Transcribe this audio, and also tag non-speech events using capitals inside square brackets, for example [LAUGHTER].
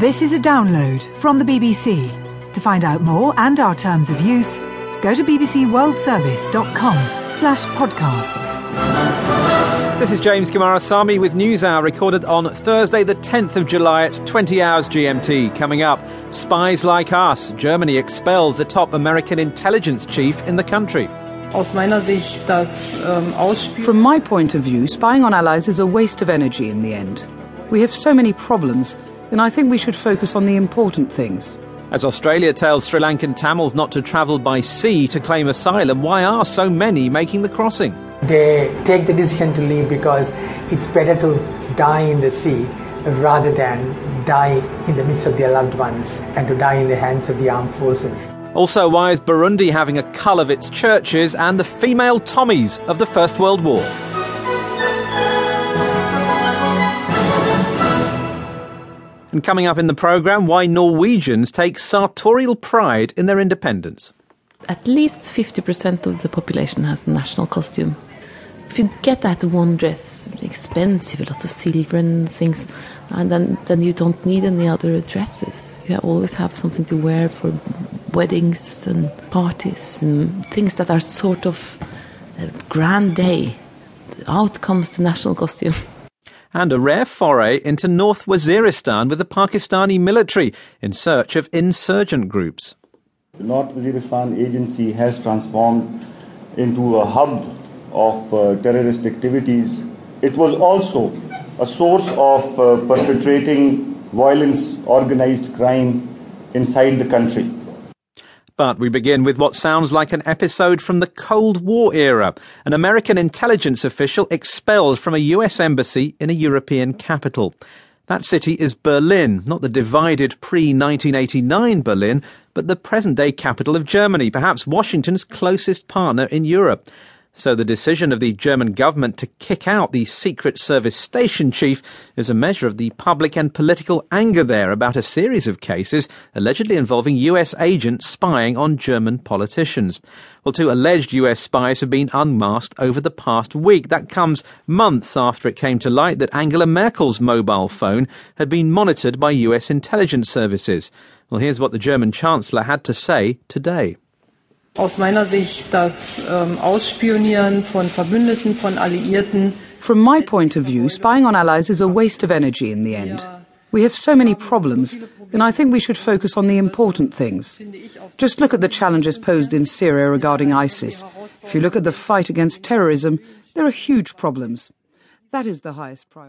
This is a download from the BBC. To find out more and our terms of use, go to bbcworldservice.com slash podcasts. This is James Coomarasamy with NewsHour recorded on Thursday, the 10th of July at 20 hours GMT. Coming up, spies like us. Germany expels the top American intelligence chief in the country. Ähm, From my point of view, spying on allies is a waste of energy in the end. We have so many problems then I think we should focus on the important things. As Australia tells Sri Lankan Tamils not to travel by sea to claim asylum, why are so many making the crossing? They take the decision to leave because it's better to die in the sea rather than die in the midst of their loved ones and to die in the hands of the armed forces. Also, why is Burundi having a cull of its churches and the female Tommies of the First World War? And coming up in the programme, why Norwegians take sartorial pride in their independence. At least 50% of the population has a national costume. If you get that one dress, expensive, lots of silver and things, and then, then you don't need any other dresses. You always have something to wear for weddings and parties and things that are sort of a grand day. Out comes the national costume. [LAUGHS] and a rare foray into North Waziristan with the Pakistani military in search of insurgent groups. The North Waziristan agency has transformed into a hub of uh, terrorist activities. It was also a source of uh, perpetrating violence, organized crime inside the country. But we begin with what sounds like an episode from the Cold War era. An American intelligence official expelled from a US embassy in a European capital. That city is Berlin, not the divided pre 1989 Berlin, but the present day capital of Germany, perhaps Washington's closest partner in Europe. So the decision of the German government to kick out the Secret Service station chief is a measure of the public and political anger there about a series of cases allegedly involving US agents spying on German politicians. Well, two alleged US spies have been unmasked over the past week. That comes months after it came to light that Angela Merkel's mobile phone had been monitored by US intelligence services. Well, here's what the German Chancellor had to say today From my point of view, spying on allies is a waste of energy in the end. We have so many problems, and I think we should focus on the important things. Just look at the challenges posed in Syria regarding ISIS. If you look at the fight against terrorism, there are huge problems. That is the highest priority.